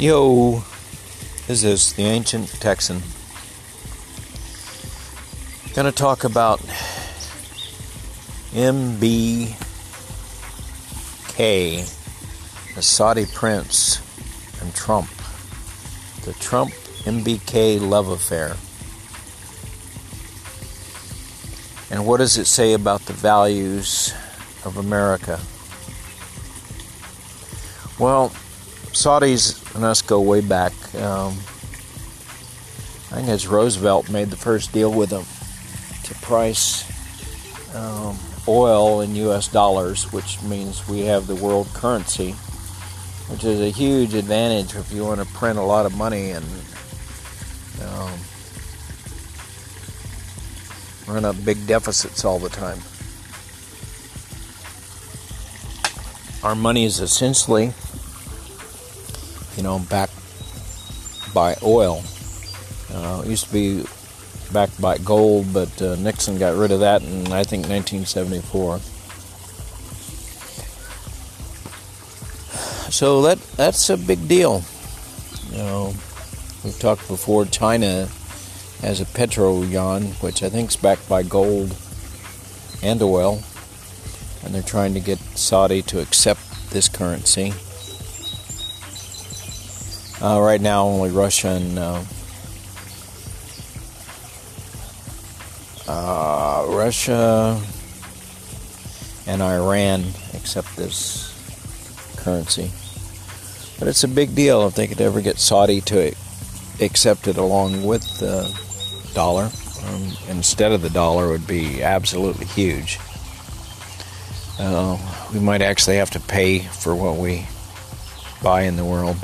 Yo, this is the ancient Texan. Gonna talk about MBK, the Saudi prince, and Trump. The Trump MBK love affair. And what does it say about the values of America? Well, Saudis and us go way back. Um, I think it's Roosevelt made the first deal with them to price um, oil in U.S. dollars, which means we have the world currency, which is a huge advantage if you want to print a lot of money and um, run up big deficits all the time. Our money is essentially, you know, backed by oil. Uh, it used to be backed by gold, but uh, Nixon got rid of that in I think 1974. So that that's a big deal. You know, we've talked before. China has a petro yuan, which I think is backed by gold and oil, and they're trying to get Saudi to accept this currency. Uh, right now, only Russia and uh, uh, Russia and Iran accept this currency. But it's a big deal if they could ever get Saudi to accept it along with the dollar. Um, instead of the dollar would be absolutely huge. Uh, we might actually have to pay for what we buy in the world.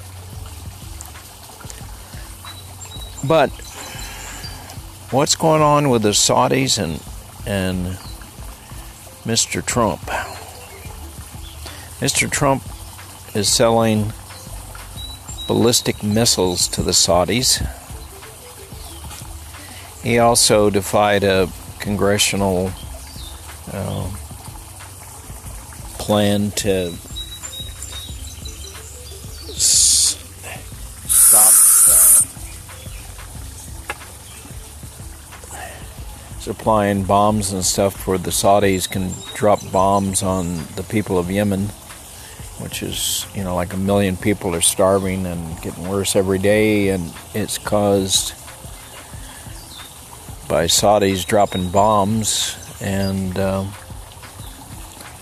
But what's going on with the Saudis and and Mr. Trump? Mr. Trump is selling ballistic missiles to the Saudis. He also defied a congressional uh, plan to supplying bombs and stuff where the Saudis can drop bombs on the people of Yemen which is, you know, like a million people are starving and getting worse every day, and it's caused by Saudis dropping bombs and uh,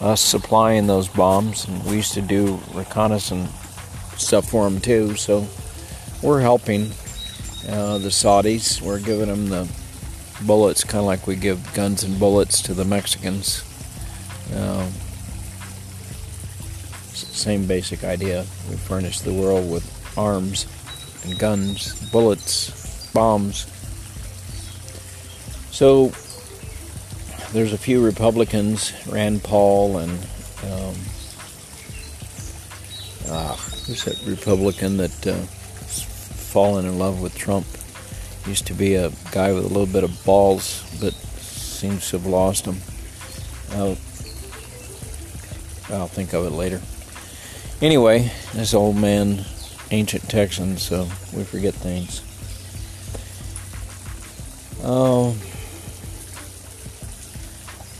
us supplying those bombs. And we used to do reconnaissance stuff for them too, so we're helping uh, the Saudis. We're giving them the bullets, kind of like we give guns and bullets to the Mexicans. Uh, same basic idea. We furnish the world with arms and guns, bullets, bombs. So there's a few Republicans, Rand Paul and um, ah, who's that Republican that uh, fallen in love with Trump? Used to be a guy with a little bit of balls, but seems to have lost them. I'll, I'll think of it later. Anyway, this old man, ancient Texan, so we forget things. Oh.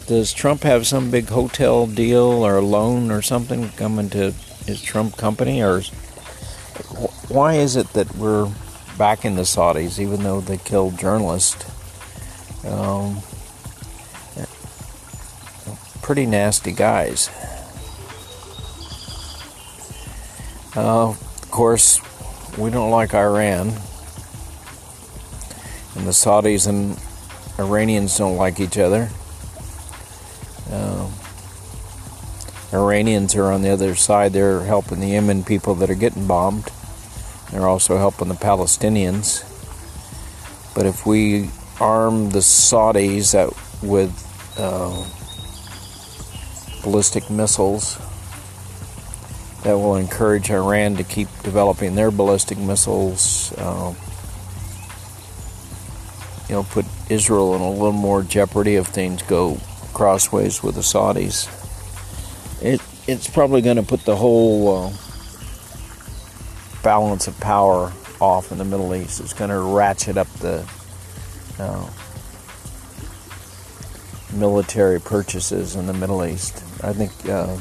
Does Trump have some big hotel deal or loan or something coming to his Trump company? Or why is it that we're backing the Saudis even though they killed journalists? Um, pretty nasty guys. Uh, of course, we don't like Iran, and the Saudis and Iranians don't like each other. Uh, Iranians are on the other side. They're helping the Yemen people that are getting bombed. They're also helping the Palestinians. But if we arm the Saudis with uh, ballistic missiles, that will encourage Iran to keep developing their ballistic missiles. Uh, you know, put Israel in a little more jeopardy if things go crossways with the Saudis. It it's probably going to put the whole uh, balance of power off in the Middle East. It's going to ratchet up the uh, military purchases in the Middle East. I think uh,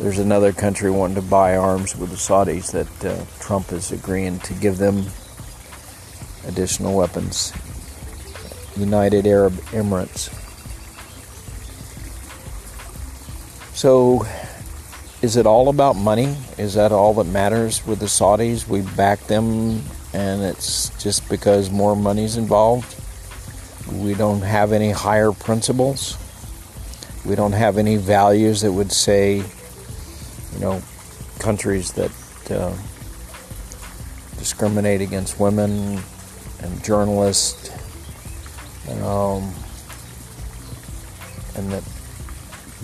there's another country wanting to buy arms with the Saudis that uh, Trump is agreeing to give them additional weapons. United Arab Emirates. So, is it all about money? Is that all that matters with the Saudis? We back them and it's just because more money's involved? We don't have any higher principles. We don't have any values that would say, you know, countries that uh, discriminate against women and journalists, um, and that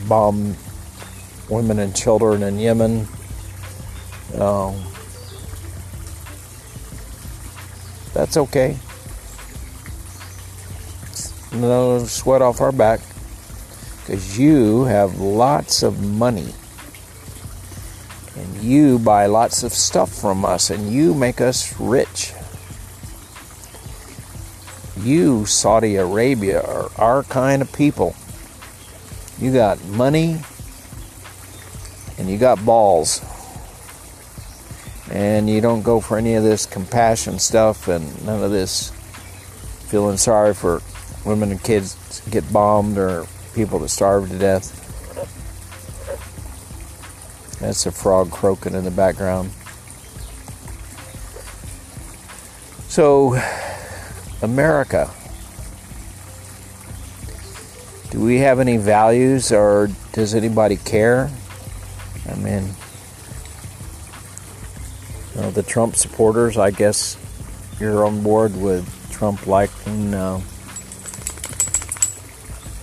bomb women and children in Yemen. Um, that's okay. No sweat off our back because you have lots of money and you buy lots of stuff from us and you make us rich. You, Saudi Arabia, are our kind of people. You got money and you got balls. And you don't go for any of this compassion stuff and none of this feeling sorry for women and kids get bombed or people that starve to death. That's a frog croaking in the background. So, America. Do we have any values or does anybody care? I mean, you know, the Trump supporters, I guess you're on board with Trump liking uh,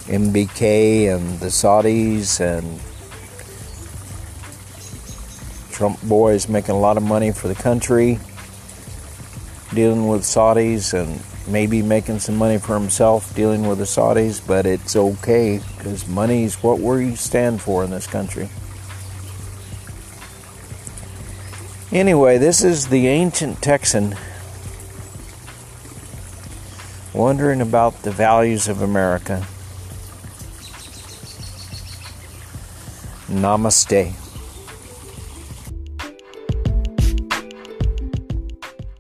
MBK and the Saudis and Trump boys making a lot of money for the country, dealing with Saudis and maybe making some money for himself dealing with the Saudis, but it's okay because money is what we stand for in this country. Anyway, this is the ancient Texan wondering about the values of America. Namaste.